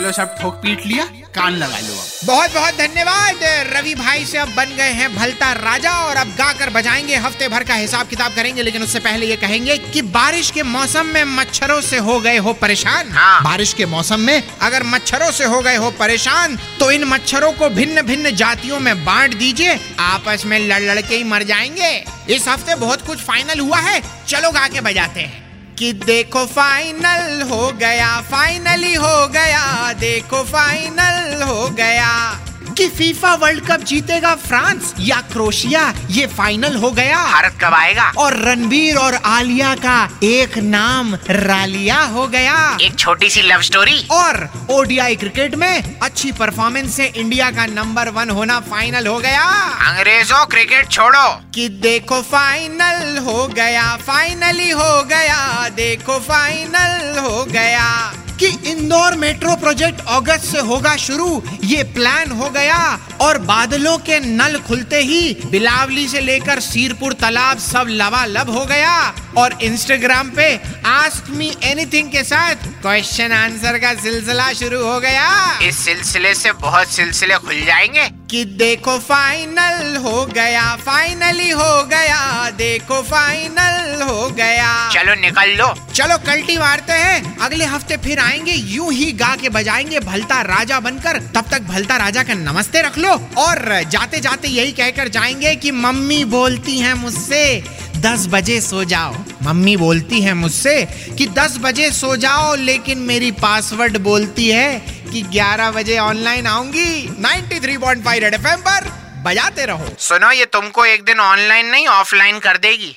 चलो सब ठोक पीट लिया कान लगा लो अब। बहुत बहुत धन्यवाद। रवि भाई से अब बन गए हैं भलता राजा और अब गाकर बजाएँगे हफ़्ते भर का हिसाब किताब करेंगे लेकिन उससे पहले ये कहेंगे कि बारिश के मौसम में मच्छरों से हो गए हो परेशान। हाँ। बारिश के मौसम में अगर मच्छरों से हो गए हो परेशान तो इन मच्छरों को भिन्न भिन्न जातियों में बांट दीजिए आपस में लड़ लड़ के ही मर जाएँगे। इस हफ़्ते बहुत कुछ फाइनल हुआ है चलो गा के बजाते हैं। कि देखो फाइनल हो गया फाइनली हो गया देखो फाइनल हो गया। कि फीफा वर्ल्ड कप जीतेगा फ्रांस या क्रोशिया ये फाइनल हो गया। भारत कब आएगा? और रणबीर और आलिया का एक नाम रालिया हो गया। एक छोटी सी लव स्टोरी और ओडीआई क्रिकेट में अच्छी परफॉर्मेंस से इंडिया का नंबर वन होना फाइनल हो गया। अंग्रेज़ों क्रिकेट छोड़ो। कि देखो फाइनल हो गया फाइनली हो गया देखो फाइनल हो गया। कि इंदौर मेट्रो प्रोजेक्ट अगस्त से होगा शुरू। ये प्लान हो गया। और बादलों के नल खुलते ही बिलावली से लेकर सीरपुर तालाब सब लबालब हो गया। और इंस्टाग्राम पे आस्क मी एनीथिंग के साथ क्वेश्चन आंसर का सिलसिला शुरू हो गया। इस सिलसिले से बहुत सिलसिले खुल जाएँगे। कि देखो फाइनल हो गया फाइनली हो गया देखो फाइनल हो गया। चलो निकल लो। चलो कल्टी मारते हैं अगले हफ़्ते फिर आएँगे यूँ ही गा के बजाएँगे भलता राजा बनकर तब तक भलता राजा का नमस्ते रख लो। और जाते जाते यही कहकर जाएँगे कि मम्मी बोलती हैं मुझसे, दस बजे सो जाओ। मम्मी बोलती है मुझसे कि, दस बजे सो जाओ, लेकिन मेरी पासवर्ड बोलती है कि ग्यारह बजे ऑनलाइन आऊँगी। 93.5 रेड फाइव पर बजाते रहो। सुनो, ये तुमको एक दिन ऑनलाइन नहीं, ऑफलाइन कर देगी।